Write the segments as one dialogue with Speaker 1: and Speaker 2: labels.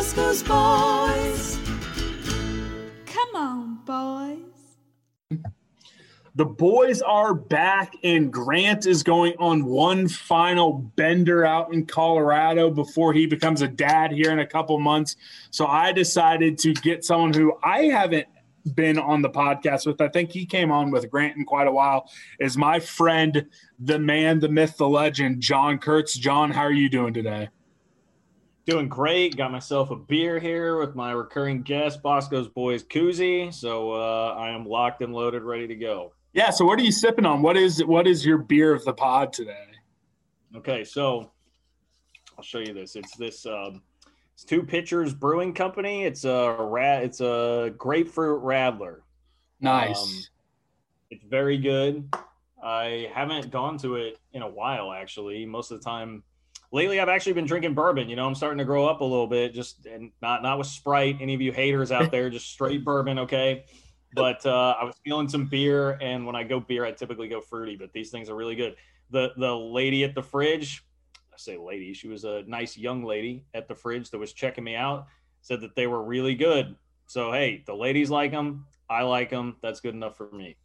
Speaker 1: Bosco's boys. Come on, boys.
Speaker 2: The boys are back, and Grant is going on one final bender out in Colorado before he becomes a dad here in a couple months. So I decided to get someone who I haven't been on the podcast with. I think he came on with Grant in quite a while. Is my friend, the man, the myth, the legend, John Kurtz. John, how are you doing today?
Speaker 3: Doing great. Got myself a beer here with my recurring guest, Bosco's Boys Koozie. So uh, I am locked and loaded, ready to go.
Speaker 2: Yeah. So what are you sipping on? What is what is your beer of the pod today?
Speaker 3: Okay, so I'll show you this. It's this. Um, it's Two Pitchers Brewing Company. It's a rat. It's a grapefruit radler.
Speaker 2: Nice.
Speaker 3: Um, it's very good. I haven't gone to it in a while, actually. Most of the time, lately, I've actually been drinking bourbon. You know, I'm starting to grow up a little bit. Just and not not with Sprite. Any of you haters out there, just straight bourbon, okay? But uh, I was feeling some beer, and when I go beer, I typically go fruity. But these things are really good. The the lady at the fridge, I say lady, she was a nice young lady at the fridge that was checking me out. Said that they were really good. So hey, the ladies like them. I like them. That's good enough for me.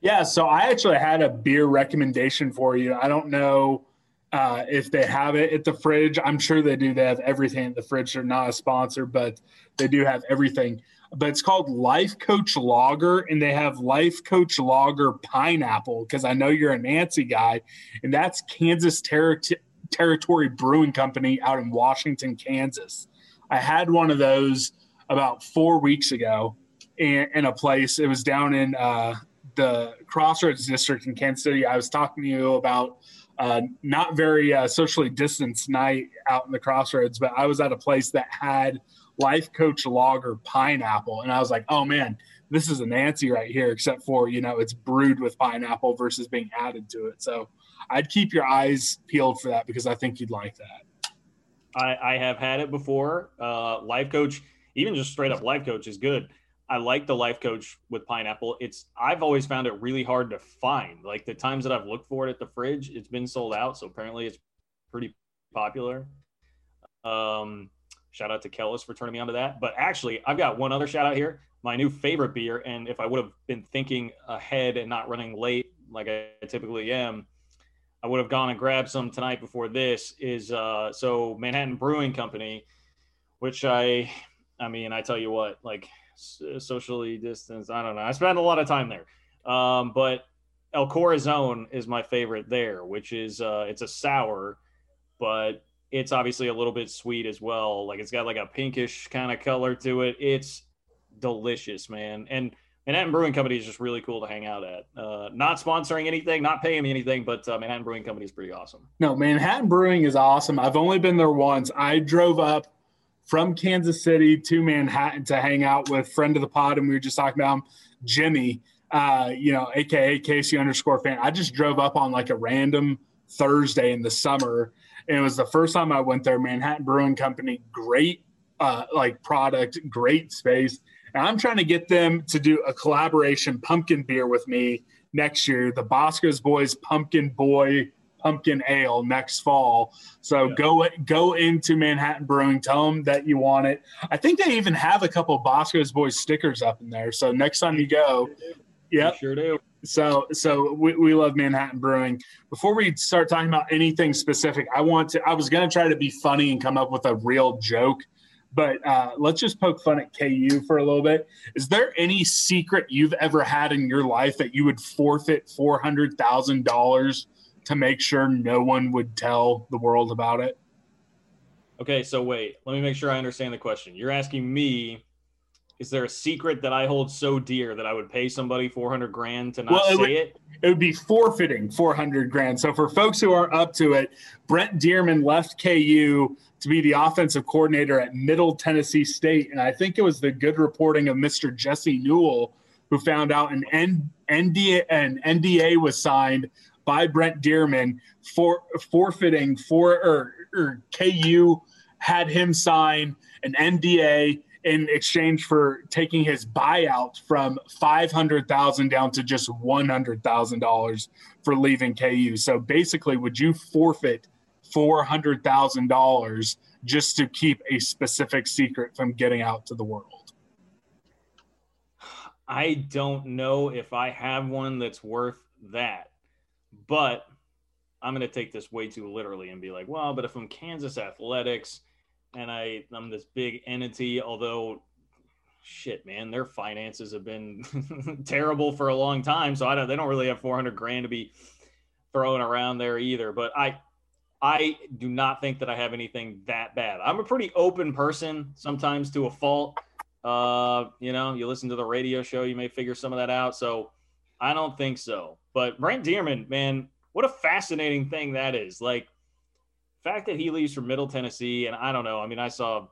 Speaker 2: Yeah, so I actually had a beer recommendation for you. I don't know uh, if they have it at the fridge. I'm sure they do. They have everything at the fridge. They're not a sponsor, but they do have everything. But it's called Life Coach Lager, and they have Life Coach Lager Pineapple because I know you're a Nancy guy, and that's Kansas Terri- Territory Brewing Company out in Washington, Kansas. I had one of those about four weeks ago in, in a place. It was down in uh, the Crossroads District in Kansas City. I was talking to you about uh, not very uh, socially distanced night out in the Crossroads, but I was at a place that had Life Coach Lager pineapple, and I was like, oh man, this is a Nancy right here, except for you know it's brewed with pineapple versus being added to it. So I'd keep your eyes peeled for that because I think you'd like that.
Speaker 3: I, I have had it before. Uh, life coach, even just straight up life coach is good. I like the life coach with pineapple. It's I've always found it really hard to find. Like the times that I've looked for it at the fridge, it's been sold out. So apparently it's pretty popular. Um, shout out to Kellis for turning me on to that. But actually, I've got one other shout out here. My new favorite beer, and if I would have been thinking ahead and not running late like I typically am, I would have gone and grabbed some tonight before this. Is uh, so Manhattan Brewing Company, which I, I mean, I tell you what, like socially distanced. I don't know. I spend a lot of time there. Um, but El Corazon is my favorite there, which is uh, it's a sour, but it's obviously a little bit sweet as well. Like it's got like a pinkish kind of color to it. It's delicious, man. And Manhattan Brewing Company is just really cool to hang out at. Uh, not sponsoring anything, not paying me anything, but uh, Manhattan Brewing Company is pretty awesome.
Speaker 2: No, Manhattan Brewing is awesome. I've only been there once. I drove up from Kansas City to Manhattan to hang out with friend of the pod, and we were just talking about him, Jimmy, uh, you know, aka Casey underscore fan. I just drove up on like a random Thursday in the summer, and it was the first time I went there. Manhattan Brewing Company, great uh, like product, great space. And I'm trying to get them to do a collaboration pumpkin beer with me next year. The Bosco's Boys Pumpkin Boy Pumpkin Ale next fall. So yeah. go go into Manhattan Brewing, tell them that you want it. I think they even have a couple Bosco's Boys stickers up in there. So next time you go, yeah,
Speaker 3: sure do.
Speaker 2: So, so we, we love Manhattan Brewing. Before we start talking about anything specific, I want to. I was going to try to be funny and come up with a real joke, but uh, let's just poke fun at KU for a little bit. Is there any secret you've ever had in your life that you would forfeit four hundred thousand dollars to make sure no one would tell the world about it?
Speaker 3: Okay, so wait, let me make sure I understand the question. You're asking me is there a secret that I hold so dear that I would pay somebody 400 grand to not
Speaker 2: Well, it
Speaker 3: say
Speaker 2: would-
Speaker 3: it?
Speaker 2: it would be forfeiting 400 grand. So for folks who are up to it, Brent Dearmon left KU to be the offensive coordinator at Middle Tennessee State, and I think it was the good reporting of Mr. Jesse Newell who found out an N- NDA an NDA was signed by Brent Dearmon for forfeiting for er, er, or, or KU had him sign an NDA in exchange for taking his buyout from 500,000 down to just $100,000 for leaving KU. So basically, would you forfeit $400,000 just to keep a specific secret from getting out to the world?
Speaker 3: I don't know if I have one that's worth that, but I'm going to take this way too literally and be like, well, but if I'm Kansas Athletics and I, I'm this big entity, although shit, man, their finances have been terrible for a long time. So I don't, they don't really have 400 grand to be throwing around there either. But I, I do not think that I have anything that bad. I'm a pretty open person sometimes to a fault. Uh, you know, you listen to the radio show, you may figure some of that out. So I don't think so. But Brent Dearmon, man, what a fascinating thing that is. Like, fact that he leaves for Middle Tennessee, and I don't know. I mean, I saw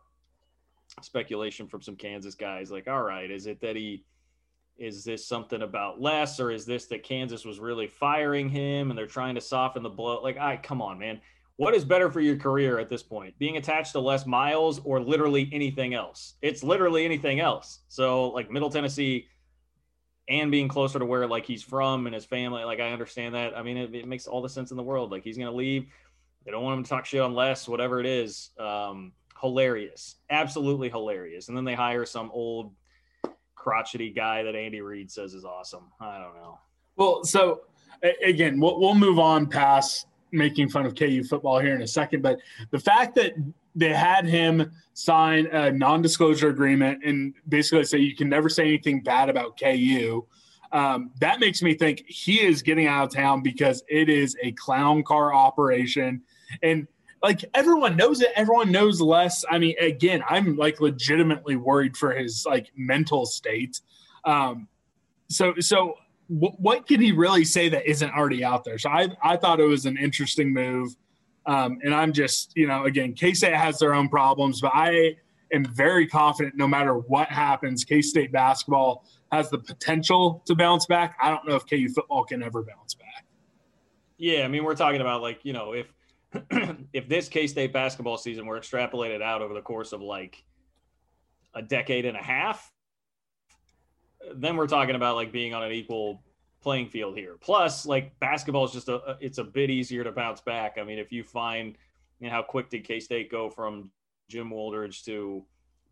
Speaker 3: speculation from some Kansas guys like, all right, is it that he is this something about Les, or is this that Kansas was really firing him and they're trying to soften the blow? Like, I come on, man. What is better for your career at this point? Being attached to Les Miles or literally anything else? It's literally anything else. So, like Middle Tennessee and being closer to where like he's from and his family, like I understand that. I mean, it, it makes all the sense in the world. Like he's gonna leave. They don't want him to talk shit on Les, whatever it is. Um, hilarious, absolutely hilarious. And then they hire some old crotchety guy that Andy Reid says is awesome. I don't know.
Speaker 2: Well, so again, we'll, we'll move on past making fun of KU football here in a second, but the fact that they had him sign a non-disclosure agreement and basically say you can never say anything bad about KU. Um, that makes me think he is getting out of town because it is a clown car operation, and like everyone knows it. Everyone knows Les. I mean, again, I'm like legitimately worried for his like mental state. Um, so, so wh- what can he really say that isn't already out there? So I, I thought it was an interesting move. Um, and I'm just, you know, again, K State has their own problems, but I am very confident no matter what happens, K State basketball has the potential to bounce back. I don't know if KU football can ever bounce back.
Speaker 3: Yeah, I mean, we're talking about like you know if if this K State basketball season were extrapolated out over the course of like a decade and a half, then we're talking about like being on an equal playing field here. Plus, like basketball is just a it's a bit easier to bounce back. I mean, if you find you know how quick did K State go from Jim Wooldridge to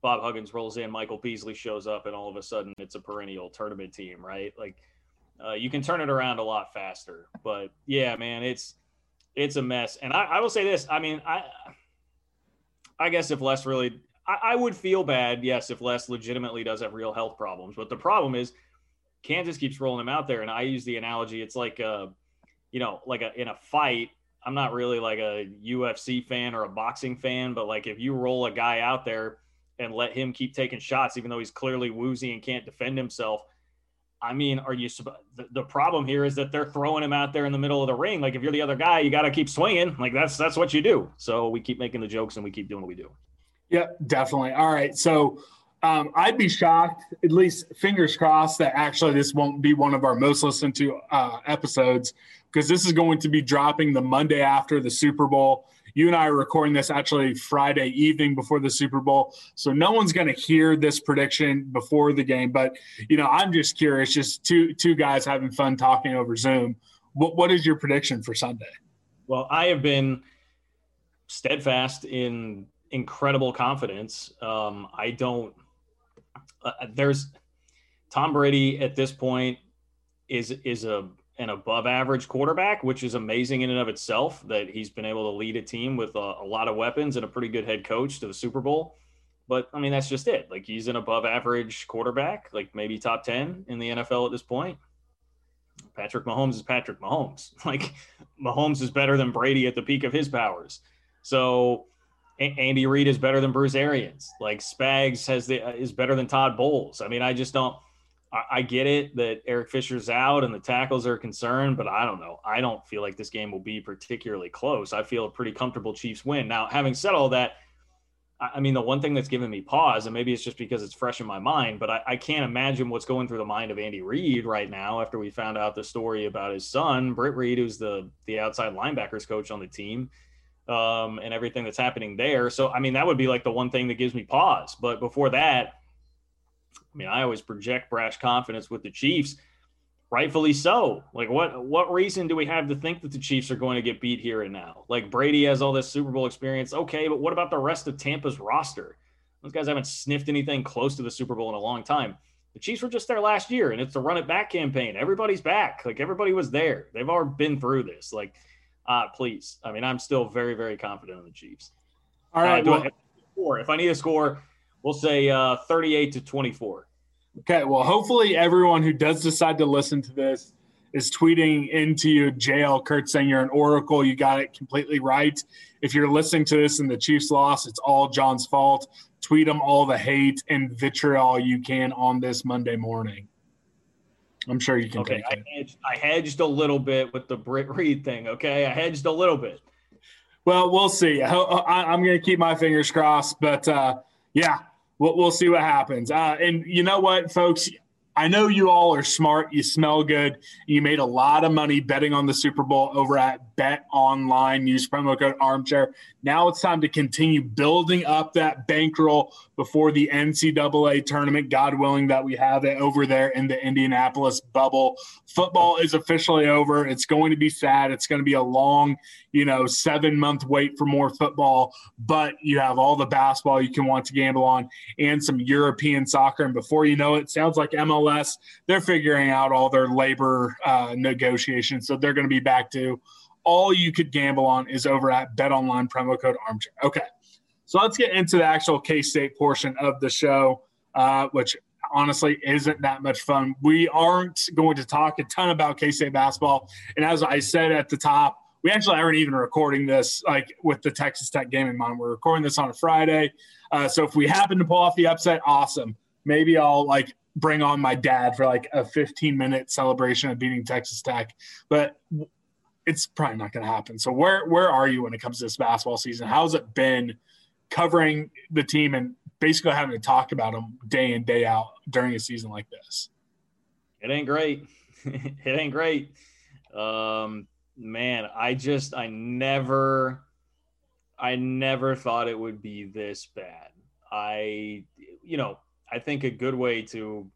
Speaker 3: Bob Huggins rolls in, Michael Beasley shows up, and all of a sudden it's a perennial tournament team, right? Like uh, you can turn it around a lot faster. But yeah, man, it's it's a mess. And I, I will say this: I mean, I I guess if Les really, I, I would feel bad, yes, if Les legitimately does have real health problems. But the problem is, Kansas keeps rolling him out there, and I use the analogy: it's like a, you know, like a in a fight. I'm not really like a UFC fan or a boxing fan, but like if you roll a guy out there and let him keep taking shots, even though he's clearly woozy and can't defend himself. I mean, are you the problem here is that they're throwing him out there in the middle of the ring. Like if you're the other guy, you got to keep swinging. Like that's that's what you do. So we keep making the jokes and we keep doing what we do.
Speaker 2: Yeah, definitely. All right. So um, I'd be shocked, at least fingers crossed, that actually this won't be one of our most listened to uh, episodes because this is going to be dropping the Monday after the Super Bowl. You and I are recording this actually Friday evening before the Super Bowl. So no one's going to hear this prediction before the game. But, you know, I'm just curious, just two two guys having fun talking over Zoom. What, what is your prediction for Sunday?
Speaker 3: Well, I have been steadfast in incredible confidence. Um, I don't. Uh, there's Tom Brady at this point is is a an above average quarterback, which is amazing in and of itself that he's been able to lead a team with a, a, lot of weapons and a pretty good head coach to the Super Bowl. But I mean, that's just it. Like he's an above average quarterback, like maybe top 10 in the NFL at this point. Patrick Mahomes is Patrick Mahomes. Like Mahomes is better than Brady at the peak of his powers. So A- Andy Reid is better than Bruce Arians. Like Spags has the is better than Todd Bowles. I mean, I just don't. I, I get it that Eric Fisher's out and the tackles are concerned, but I don't know. I don't feel like this game will be particularly close. I feel a pretty comfortable Chiefs win. Now, having said all that, I mean, the one thing that's given me pause, and maybe it's just because it's fresh in my mind, but I, I, can't imagine what's going through the mind of Andy Reid right now after we found out the story about his son, Britt Reid, who's the the outside linebackers coach on the team, um, and everything that's happening there. So, I mean, that would be like the one thing that gives me pause. But before that, I mean, I always project brash confidence with the Chiefs rightfully so. Like what what reason do we have to think that the Chiefs are going to get beat here and now? Like Brady has all this Super Bowl experience. Okay, but what about the rest of Tampa's roster? Those guys haven't sniffed anything close to the Super Bowl in a long time. The Chiefs were just there last year, and it's a run it back campaign. Everybody's back. Like everybody was there. They've already been through this. Like, uh, please. I mean, I'm still very, very confident in the Chiefs.
Speaker 2: All right.
Speaker 3: Uh, well, if I need a score, we'll say uh, 38 to 24.
Speaker 2: Okay, well, hopefully everyone who does decide to listen to this is tweeting into you, JL Kurt, saying you're an oracle. You got it completely right. If you're listening to this and the Chiefs lost, it's all John's fault. Tweet them all the hate and vitriol you can on this Monday morning. I'm sure you can
Speaker 3: okay,
Speaker 2: take
Speaker 3: I
Speaker 2: it.
Speaker 3: Hedged, I hedged a little bit with the Britt Reid thing. Okay, I hedged a little bit.
Speaker 2: Well, we'll see. I, am going to keep my fingers crossed, but uh, yeah, we'll, we'll see what happens. Uh, and you know what, folks? I know you all are smart. You smell good. You made a lot of money betting on the Super Bowl over at Bet Online. Use promo code Armchair. Now it's time to continue building up that bankroll before the NCAA tournament. God willing that we have it over there in the Indianapolis bubble. Football is officially over. It's going to be sad. It's going to be a long, you know, seven month wait for more football, but you have all the basketball you can want to gamble on and some European soccer. And before you know it, sounds like MLS, they're figuring out all their labor uh, negotiations. So they're going to be back to all you could gamble on is over at Bet Online promo code Armchair. Okay. So let's get into the actual K State portion of the show, uh, which honestly isn't that much fun. We aren't going to talk a ton about K State basketball. And as I said at the top, we actually aren't even recording this like with the Texas Tech game in mind. We're recording this on a Friday. Uh, so if we happen to pull off the upset, awesome. Maybe I'll like bring on my dad for like a 15 minute celebration of beating Texas Tech. But it's probably not going to happen. So where where are you when it comes to this basketball season? How's it been covering the team and basically having to talk about them day in day out during a season like this?
Speaker 3: It ain't great. it ain't great. Um, man, I just I never I never thought it would be this bad. I you know, I think a good way to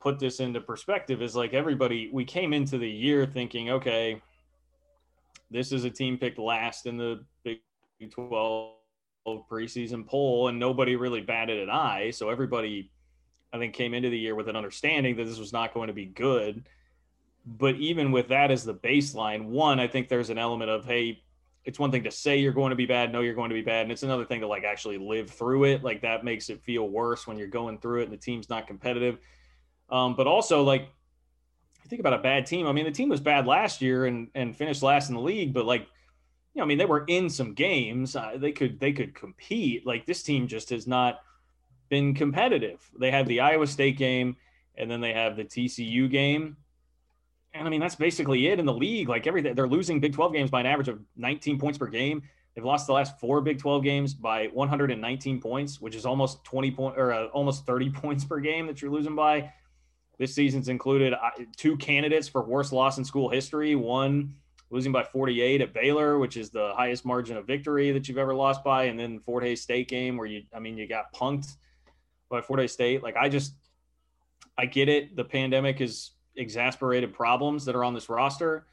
Speaker 3: put this into perspective is like everybody we came into the year thinking, okay, this is a team picked last in the Big 12 preseason poll, and nobody really batted an eye. So everybody, I think, came into the year with an understanding that this was not going to be good. But even with that as the baseline, one, I think there's an element of, hey, it's one thing to say you're going to be bad, know you're going to be bad, and it's another thing to like actually live through it. Like that makes it feel worse when you're going through it and the team's not competitive. Um, but also, like, you think about a bad team. I mean, the team was bad last year and and finished last in the league, but like, you know, I mean, they were in some games. Uh, they could they could compete. Like this team just has not been competitive. They had the Iowa State game, and then they have the TCU game. And I mean, that's basically it in the league. Like everything, they're losing Big 12 games by an average of 19 points per game. They've lost the last four Big 12 games by 119 points, which is almost 20 point or uh, almost 30 points per game that you're losing by. This season's included uh, two candidates for worst loss in school history. One losing by 48 at Baylor, which is the highest margin of victory that you've ever lost by, and then Fort Hays State game where you, I mean, you got punked by Fort Hays State. Like I just, I get it. The pandemic has exasperated problems that are on this roster,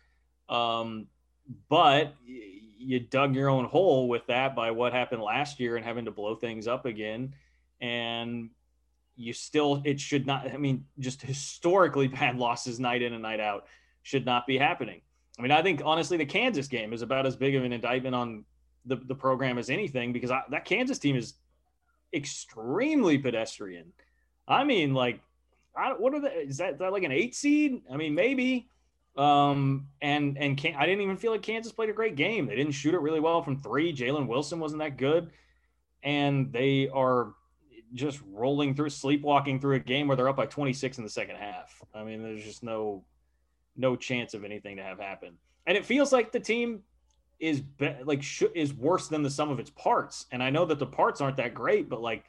Speaker 3: um, but you dug your own hole with that by what happened last year and having to blow things up again. And you still it should not i mean just historically bad losses night in and night out should not be happening. I mean i think honestly the kansas game is about as big of an indictment on the, the program as anything because I, that kansas team is extremely pedestrian. I mean like I, what are the is that, is that like an eight seed i mean maybe Um, and and can, I didn't even feel like Kansas played a great game. They didn't shoot it really well from three. Jalen Wilson wasn't that good, and they are just rolling through, sleepwalking through a game where they're up by 26 in the second half. I mean, there's just no no chance of anything to have happen. And it feels like the team is be- like sh- is worse than the sum of its parts. And I know that the parts aren't that great, but like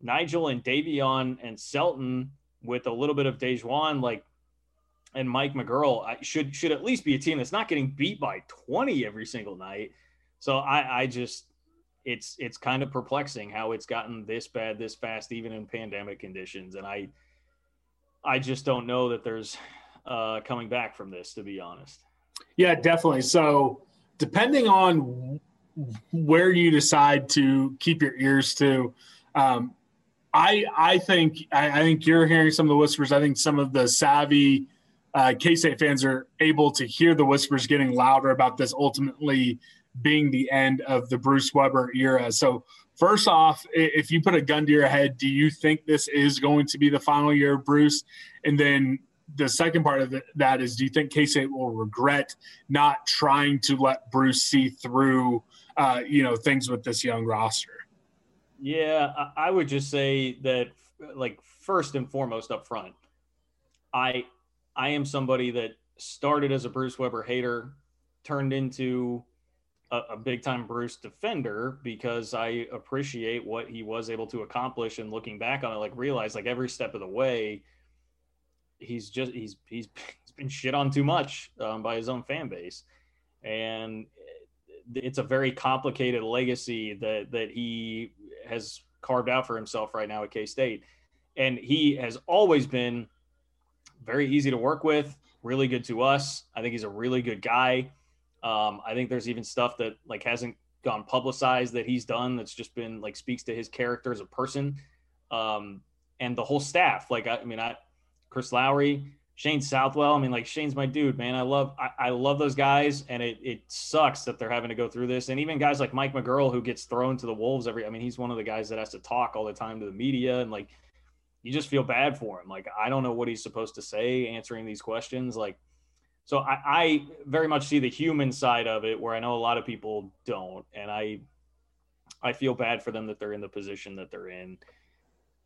Speaker 3: Nigel and Davion and Selton with a little bit of DaJuan, like and Mike McGuirl I should should at least be a team that's not getting beat by 20 every single night. So I, I just it's it's kind of perplexing how it's gotten this bad this fast even in pandemic conditions and I I just don't know that there's uh, coming back from this to be honest.
Speaker 2: Yeah, definitely. So depending on where you decide to keep your ears to, um, I I think I, I, think you're hearing some of the whispers. I think some of the savvy uh, K-State fans are able to hear the whispers getting louder about this ultimately being the end of the Bruce Weber era. So first off, if you put a gun to your head, do you think this is going to be the final year of Bruce? And then the second part of that is, do you think K-State will regret not trying to let Bruce see through, uh, you know, things with this young roster?
Speaker 3: Yeah, I would just say that, like, first and foremost up front, I I am somebody that started as a Bruce Weber hater, turned into a, a big time Bruce defender because I appreciate what he was able to accomplish. And looking back on it, like realize like every step of the way, he's just he's he's he's been shit on too much um, by his own fan base, and it's a very complicated legacy that that he has carved out for himself right now at K State, and he has always been very easy to work with, really good to us. I think he's a really good guy. Um, I think there's even stuff that like hasn't gone publicized that he's done that's just been like speaks to his character as a person. Um, and the whole staff, like I, I mean, I Chris Lowery, Shane Southwell. I mean, like Shane's my dude, man. I love I, I, love those guys, and it it sucks that they're having to go through this. And even guys like Mike McGuirl, who gets thrown to the wolves every. I mean, he's one of the guys that has to talk all the time to the media, and like you just feel bad for him. Like I don't know what he's supposed to say answering these questions. Like so I, I very much see the human side of it where I know a lot of people don't. And I I feel bad for them that they're in the position that they're in.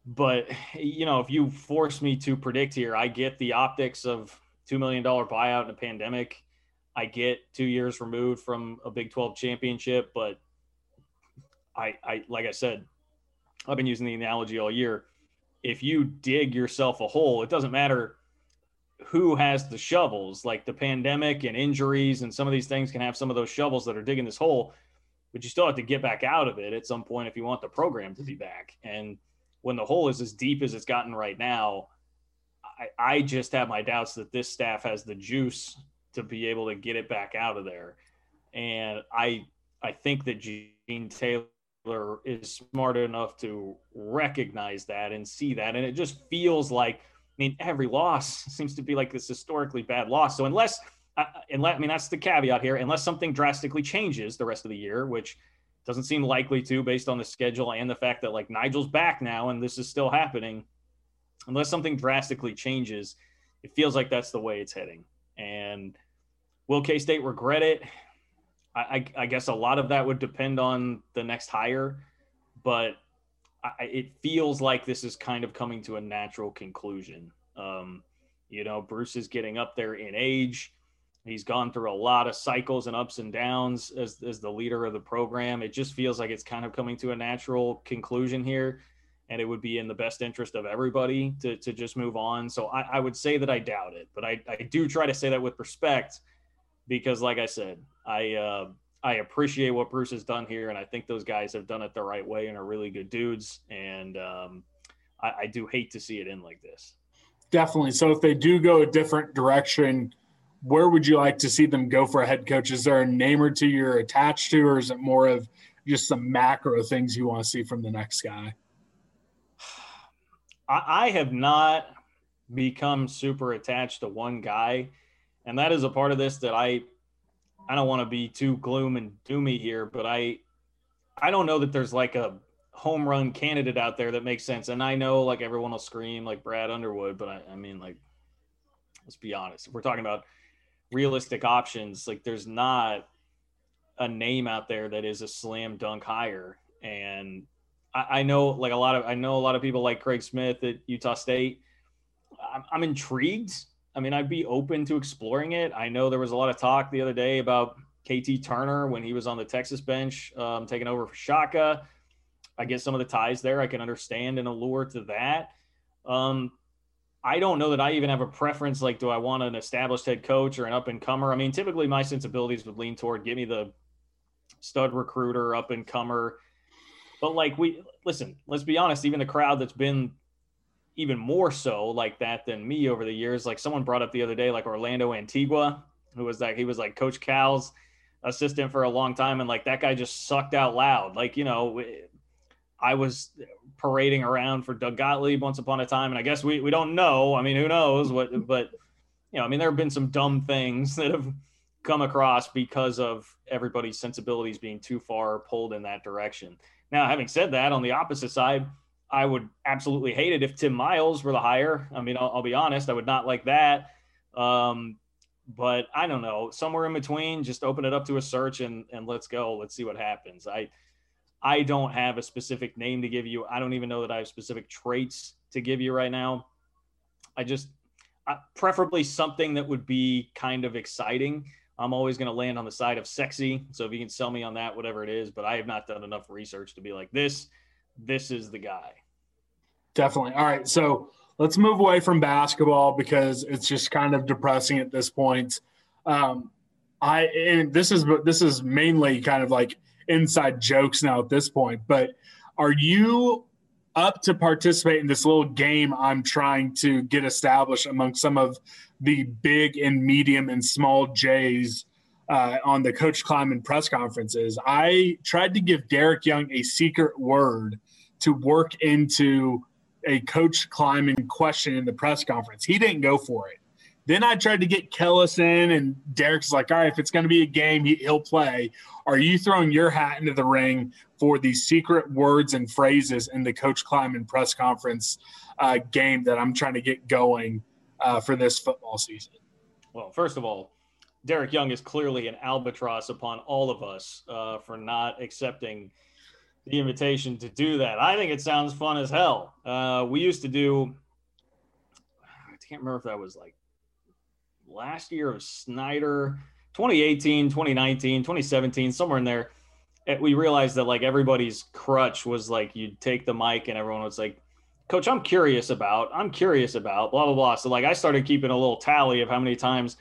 Speaker 3: But you know, if you force me to predict here, I get the optics of two million dollar buyout in a pandemic. I get two years removed from a Big 12 championship, but I, I like I said, I've been using the analogy all year. If you dig yourself a hole, it doesn't matter who has the shovels. Like the pandemic and injuries and some of these things can have some of those shovels that are digging this hole, but you still have to get back out of it at some point if you want the program to be back. And when the hole is as deep as it's gotten right now, I, I just have my doubts that this staff has the juice to be able to get it back out of there. And I I think that Gene Taylor is smart enough to recognize that and see that. And it just feels like I mean, every loss seems to be like this historically bad loss. So unless, uh, unless I mean, that's the caveat here. Unless something drastically changes the rest of the year, which doesn't seem likely to, based on the schedule and the fact that like Nigel's back now and this is still happening. Unless something drastically changes, it feels like that's the way it's heading. And will K State regret it? I, I, I guess a lot of that would depend on the next hire, but I, it feels like this is kind of coming to a natural conclusion. Um, you know, Bruce is getting up there in age. He's gone through a lot of cycles and ups and downs as, as the leader of the program. It just feels like it's kind of coming to a natural conclusion here. And it would be in the best interest of everybody to, to just move on. So I, I would say that I doubt it, but I, I do try to say that with respect because, like I said, I, uh, I appreciate what Bruce has done here, and I think those guys have done it the right way and are really good dudes. And um, I, I, do hate to see it end like this.
Speaker 2: Definitely. So if they do go a different direction, where would you like to see them go for a head coach? Is there a name or two you're attached to, or is it more of just some macro things you want to see from the next guy?
Speaker 3: I, have not become super attached to one guy, and that is a part of this that I I don't want to be too gloom and doomy here, but I I don't know that there's like a home run candidate out there that makes sense. And I know like everyone will scream like Brad Underwood, but I, I mean like let's be honest. If we're talking about realistic options, like there's not a name out there that is a slam dunk hire. And I, I know like a lot of I know a lot of people like Craig Smith at Utah State. I'm, I'm intrigued. I mean, I'd be open to exploring it. I know there was a lot of talk the other day about KT Turner when he was on the Texas bench, um, taking over for Shaka. I get some of the ties there. I can understand an allure to that. Um, I don't know that I even have a preference. Like, do I want an established head coach or an up and comer? I mean, typically my sensibilities would lean toward give me the stud recruiter, up and comer. But like we listen, let's be honest, even the crowd that's been even more so like that than me over the years. Like someone brought up the other day, like Orlando Antigua, who was like he was like Coach Cal's assistant for a long time, and like that guy just sucked out loud. Like you know, I was parading around for Doug Gottlieb once upon a time, and I guess we we don't know. I mean, who knows what? But you know, I mean, there have been some dumb things that have come across because of everybody's sensibilities being too far pulled in that direction. Now, having said that, on the opposite side, I would absolutely hate it if Tim Miles were the hire. I mean, I'll, I'll be honest, I would not like that. Um, but I don't know, somewhere in between, just open it up to a search and and let's go. Let's see what happens. I I don't have a specific name to give you. I don't even know that I have specific traits to give you right now. I just preferably something that would be kind of exciting. I'm always going to land on the side of sexy. So if you can sell me on that, whatever it is, but I have not done enough research to be like this. This is the guy.
Speaker 2: Definitely. All right. So let's move away from basketball because it's just kind of depressing at this point. Um, I and this is this is mainly kind of like inside jokes now at this point. But are you up to participate in this little game I'm trying to get established among some of the big and medium and small J's uh, on the Coach Klieman press conferences. I tried to give Derek Young a secret word to work into a Coach Klieman question in the press conference. He didn't go for it. Then I tried to get Kellis in, and Derek's like, all right, if it's going to be a game, he, will play. Are you throwing your hat into the ring for these secret words and phrases in the Coach Klieman press conference uh, game that I'm trying to get going uh, for this football season?
Speaker 3: Well, first of all, Derek Young is clearly an albatross upon all of us uh, for not accepting the invitation to do that. I think it sounds fun as hell. Uh, we used to do, I can't remember if that was like last year of Snyder, 2018, 2019, 2017, somewhere in there. Eh, we realized that like everybody's crutch was like you'd take the mic and everyone was like, Coach, I'm curious about, I'm curious about, blah, blah, blah. So like I started keeping a little tally of how many times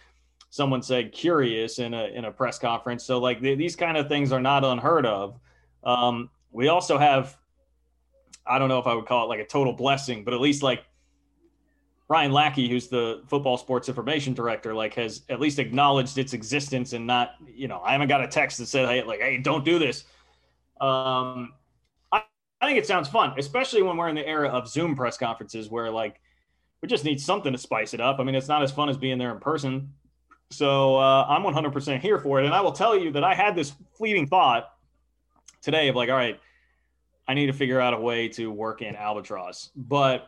Speaker 3: someone said curious in a in a press conference. So like these kind of things are not unheard of. Um, we also have, I don't know if I would call it like a total blessing, but at least like Ryan Lackey, who's the football sports information director, like has at least acknowledged its existence and not, you know, I haven't got a text that said, hey, like, hey, don't do this. Um, I, I think it sounds fun, especially when we're in the era of Zoom press conferences where like we just need something to spice it up. I mean, it's not as fun as being there in person. So uh, I'm 100% here for it. And I will tell you that I had this fleeting thought today of like, all right, I need to figure out a way to work in Albatross. But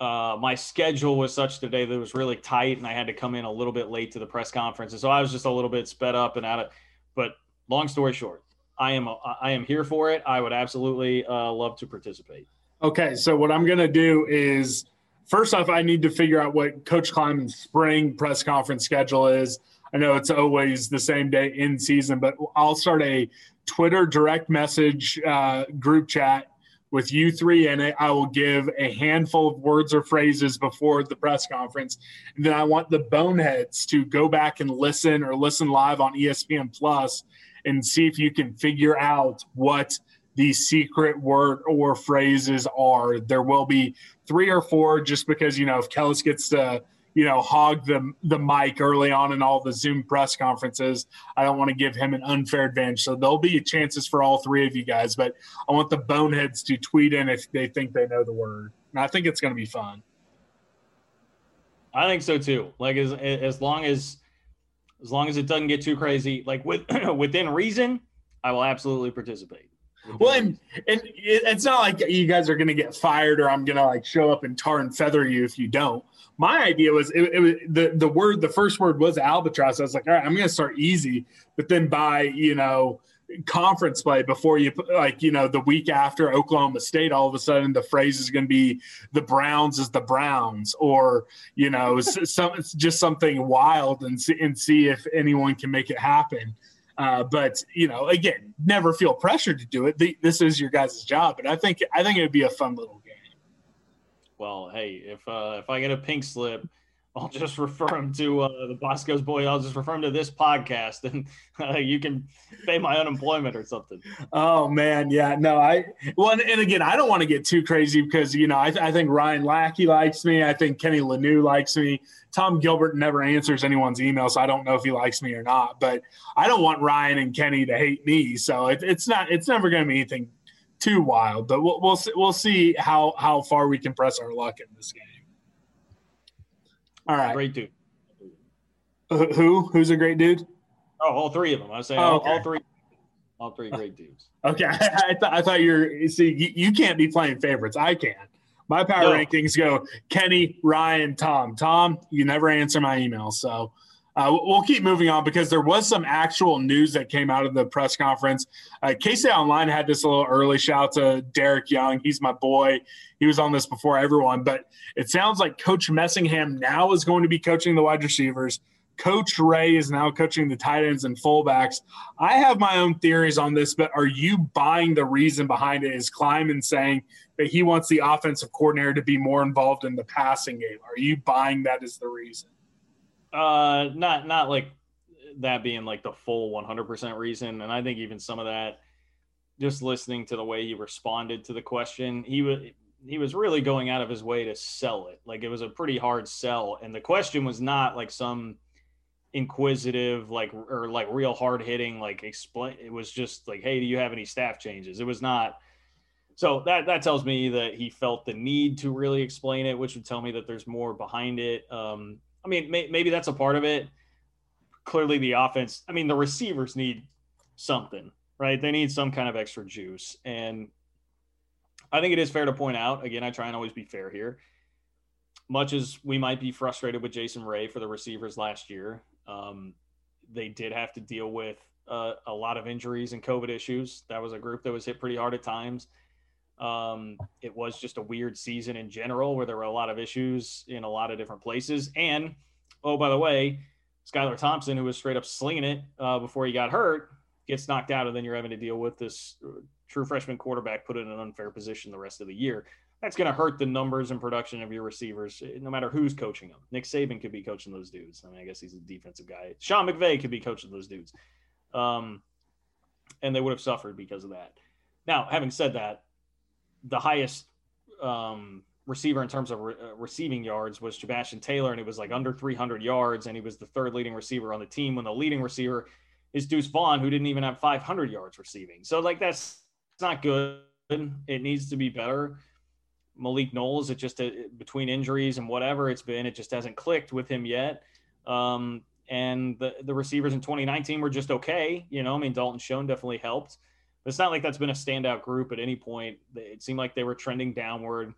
Speaker 3: uh, my schedule was such today that it was really tight and I had to come in a little bit late to the press conference. And so I was just a little bit sped up and out of, but long story short, I am, I am here for it. I would absolutely uh, love to participate.
Speaker 2: Okay. So what I'm going to do is first off, I need to figure out what Coach Klieman's spring press conference schedule is. I know it's always the same day in season, but I'll start a Twitter direct message uh, group chat with you three in it. I will give a handful of words or phrases before the press conference. And then I want the boneheads to go back and listen or listen live on ESPN Plus and see if you can figure out what these secret word or phrases are. There will be three or four just because, you know, if Kellis gets to – you know, hog the the mic early on in all the Zoom press conferences. I don't want to give him an unfair advantage. So there'll be chances for all three of you guys, but I want the boneheads to tweet in if they think they know the word. And I think it's going to be fun.
Speaker 3: I think so too. Like as as long as as long as it doesn't get too crazy, like with within reason, I will absolutely participate.
Speaker 2: Well, and and it's not like you guys are going to get fired or I'm going to like show up and tar and feather you if you don't. My idea was it, it was the the word the first word was albatross. I was like, all right, I'm going to start easy, but then by you know conference play before you like you know the week after Oklahoma State all of a sudden the phrase is going to be the Browns is the Browns or you know some just something wild and see, and see if anyone can make it happen uh, but you know again never feel pressured to do it. The, this is your guys' job and I think I think it would be a fun little game.
Speaker 3: Well hey if uh, if I get a pink slip I'll just refer him to uh, the Bosco's boy. I'll just refer him to this podcast, and uh, you can pay my unemployment or something.
Speaker 2: Oh man, yeah, no, I well, and, again, I don't want to get too crazy because you know I, I think Ryan Lackey likes me. I think Kenny Lanou likes me. Tom Gilbert never answers anyone's email, so I don't know if he likes me or not. But I don't want Ryan and Kenny to hate me, so it, it's not. It's never going to be anything too wild. But we'll we'll we'll see how how far we can press our luck in this game. All right.
Speaker 3: Great dude.
Speaker 2: Who? Who's a great dude?
Speaker 3: Oh, all three of them. I was saying oh, okay. all, all, three. All three great dudes.
Speaker 2: Okay, I, th- I thought you're. See, you, you, can't be playing favorites. I can. My power no. rankings go Kenny, Ryan, Tom. Tom, you never answer my emails, so uh, we'll keep moving on because there was some actual news that came out of the press conference. Uh, Online had this a little early shout to Derek Young. He's my boy. He was on this before everyone, but it sounds like Coach Messingham now is going to be coaching the wide receivers. Coach Ray is now coaching the tight ends and fullbacks. I have my own theories on this, but are you buying the reason behind it? Is Klieman saying that he wants the offensive coordinator to be more involved in the passing game? Are you buying that as the reason?
Speaker 3: Uh, not not like that being like the full 100% reason, and I think even some of that, just listening to the way he responded to the question, he was he was really going out of his way to sell it. Like it was a pretty hard sell, and the question was not like some inquisitive like or like real hard hitting like explain it was just like hey do you have any staff changes it was not so that that tells me that he felt the need to really explain it which would tell me that there's more behind it um I mean, may, maybe that's a part of it. Clearly, the offense. I mean, the receivers need something, right? They need some kind of extra juice, and I think it is fair to point out. Again, I try and always be fair here. Much as we might be frustrated with Jason Ray for the receivers last year, um, they did have to deal with uh, a lot of injuries and COVID issues. That was a group that was hit pretty hard at times. Um, it was just a weird season in general where there were a lot of issues in a lot of different places. And oh, by the way, Skylar Thompson, who was straight up slinging it uh, before he got hurt, gets knocked out, and then you're having to deal with this uh, true freshman quarterback put in an unfair position the rest of the year. That's going to hurt the numbers and production of your receivers, eh, no matter who's coaching them. Nick Saban could be coaching those dudes. I mean, I guess he's a defensive guy. Sean McVay could be coaching those dudes. Um, and they would have suffered because of that. Now, having said that, the highest um, receiver in terms of re- uh, receiving yards was Chabastin Taylor, and it was like under 300 yards, and he was the third leading receiver on the team. When the leading receiver is Deuce Vaughn, who didn't even have 500 yards receiving. So like that's not good. It needs to be better. Malik Knowles, it just uh, between injuries and whatever it's been, it just hasn't clicked with him yet. Um, and the the receivers in 2019 were just okay. You know, I mean Dalton Schoen definitely helped. It's not like that's been a standout group at any point. It seemed like they were trending downward.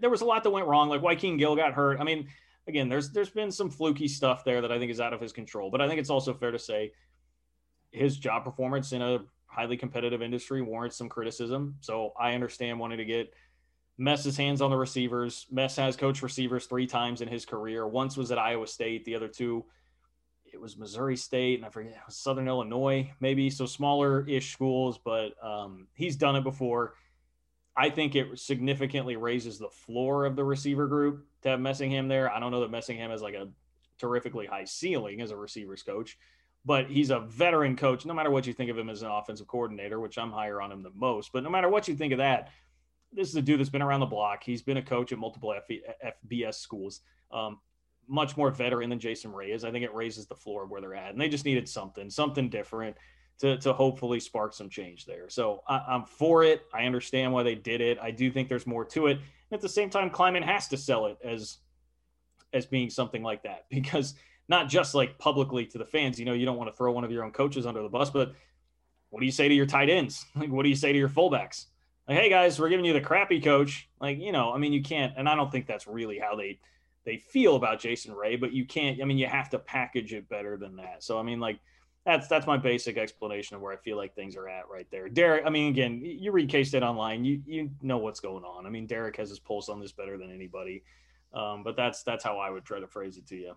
Speaker 3: There was a lot that went wrong. Like Wykeen Gill got hurt. I mean, again, there's there's been some fluky stuff there that I think is out of his control. But I think it's also fair to say his job performance in a highly competitive industry warrants some criticism. So I understand wanting to get Mess's hands on the receivers. Mess has coached receivers three times in his career. Once was at Iowa State. The other two it was Missouri State and I forget Southern Illinois, maybe. So smaller ish schools, but um, he's done it before. I think it significantly raises the floor of the receiver group to have Messingham there. I don't know that Messingham has like a terrifically high ceiling as a receivers coach, but he's a veteran coach. No matter what you think of him as an offensive coordinator, which I'm higher on him than most, but no matter what you think of that, this is a dude that's been around the block. He's been a coach at multiple FBS schools. Um, much more veteran than Jason Ray is. I think it raises the floor of where they're at, and they just needed something, something different to to hopefully spark some change there. So I, am for it. I understand why they did it. I do think there's more to it. And at the same time, Klieman has to sell it as as being something like that because not just like publicly to the fans. You know, you don't want to throw one of your own coaches under the bus, but what do you say to your tight ends? Like, what do you say to your fullbacks? Like, hey guys, we're giving you the crappy coach. Like, you know, I mean, you can't, and I don't think that's really how they they feel about Jason Ray, but you can't. I mean, you have to package it better than that. So, I mean, like, that's that's my basic explanation of where I feel like things are at right there. Derek, I mean, again, you read K State online, you you know what's going on. I mean, Derek has his pulse on this better than anybody. Um, but that's that's how I would try to phrase it to you.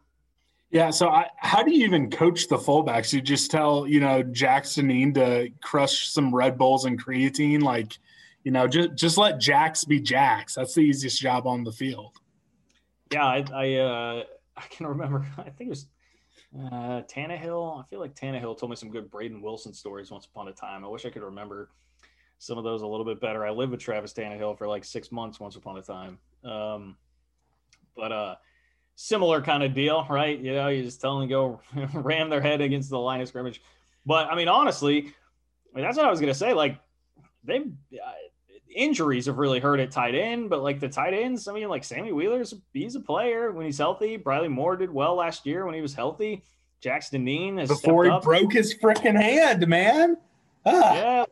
Speaker 2: Yeah. So, I, how do you even coach the fullbacks? You just tell you know Jackson to crush some Red Bulls and creatine, like you know, just just let Jacks be Jacks. That's the easiest job on the field.
Speaker 3: Yeah, I I, uh, I can remember. I think it was uh, Tannehill. I feel like Tannehill told me some good Braden Wilson stories once upon a time. I wish I could remember some of those a little bit better. I lived with Travis Tannehill for like six months once upon a time. Um, but uh, similar kind of deal, right? You know, you just tell them to go ram their head against the line of scrimmage. But I mean, honestly, I mean, that's what I was to say. Like, they injuries have really hurt at tight end, but like the tight ends, I mean, like Sammy Wheeler's he's a player when he's healthy. Briley Moore did well last year when he was healthy. Jackson Dean has
Speaker 2: before he
Speaker 3: up.
Speaker 2: broke his freaking hand, man.
Speaker 3: Ah. Yeah,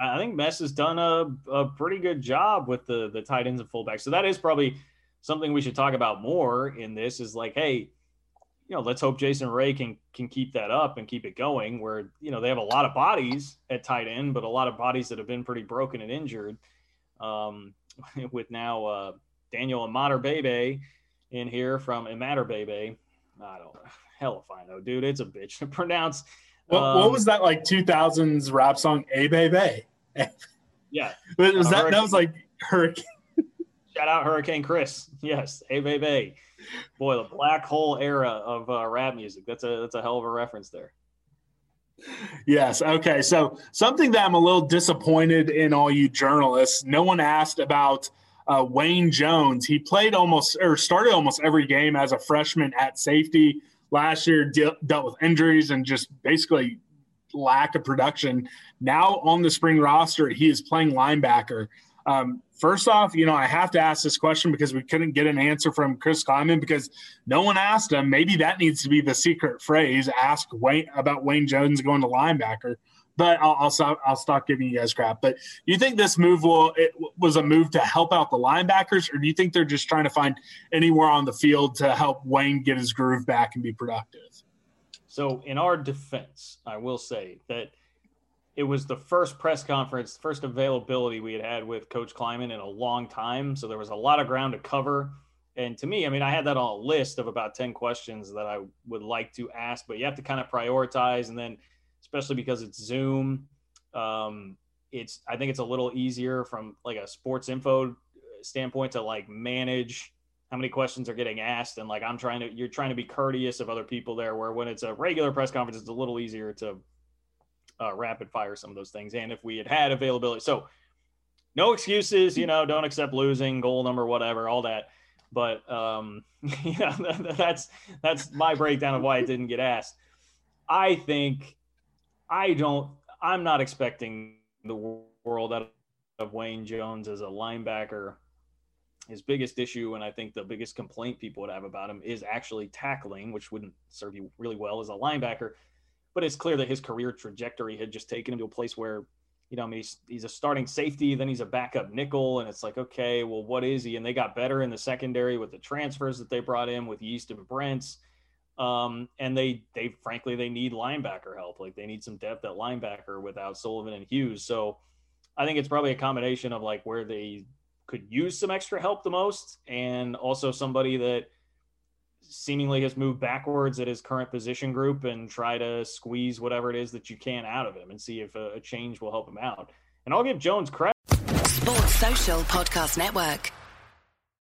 Speaker 3: I think Mess has done a, a pretty good job with the the tight ends and fullbacks. So that is probably something we should talk about more in this. Is like, hey, you know, let's hope Jason Ray can can keep that up and keep it going. Where you know they have a lot of bodies at tight end, but a lot of bodies that have been pretty broken and injured. Um, with now uh, Daniel Imatorbhebhe in here from Imatorbhebhe. I don't hell if I know, dude. It's a bitch to pronounce.
Speaker 2: What, um, what was that like 2000s rap song? A Bay Bay.
Speaker 3: yeah.
Speaker 2: was that that was like Hurricane?
Speaker 3: Shout out Hurricane Chris. Yes, A Bay Bay. Boy, the black hole era of uh, rap music. That's a that's a hell of a reference there.
Speaker 2: Yes. Okay. So something that I'm a little disappointed in all you journalists. No one asked about uh, Wayne Jones. He played almost or started almost every game as a freshman at safety. Last year de- dealt with injuries and just basically lack of production. Now on the spring roster, he is playing linebacker. Um, first off, you know, I have to ask this question because we couldn't get an answer from Chris Klieman because no one asked him. Maybe that needs to be the secret phrase. Ask Wayne about Wayne Jones going to linebacker. But I'll, I'll stop. I'll stop giving you guys crap. But you think this move will it was a move to help out the linebackers, or do you think they're just trying to find anywhere on the field to help Wayne get his groove back and be productive?
Speaker 3: So, in our defense, I will say that it was the first press conference, first availability we had had with Coach Klieman in a long time. So there was a lot of ground to cover. And to me, I mean, I had that on a list of about 10 questions that I would like to ask, but you have to kind of prioritize. And then, especially because it's Zoom, um, it's, I think it's a little easier from like a sports info standpoint to like manage how many questions are getting asked. And like, I'm trying to, you're trying to be courteous of other people there, where when it's a regular press conference, it's a little easier to uh, rapid fire some of those things. And if we had had availability, so no excuses, you know, don't accept losing, goal number, whatever, all that. But um, yeah, that's that's my breakdown of why it didn't get asked. I think I don't. I'm not expecting the world out of Wayne Jones as a linebacker. His biggest issue, and I think the biggest complaint people would have about him, is actually tackling, which wouldn't serve you really well as a linebacker but it's clear that his career trajectory had just taken him to a place where, you know, I mean, he's, he's a starting safety, then he's a backup nickel, and it's like, okay, well, what is he? And they got better in the secondary with the transfers that they brought in with Yeast and Brents. Um, and they, they frankly, they need linebacker help. Like they need some depth at linebacker without Sullivan and Hughes. So I think it's probably a combination of like where they could use some extra help the most, and also somebody that seemingly has moved backwards at his current position group and try to squeeze whatever it is that you can out of him and see if a, a change will help him out. And I'll give Jones credit.
Speaker 4: Sports Social Podcast Network.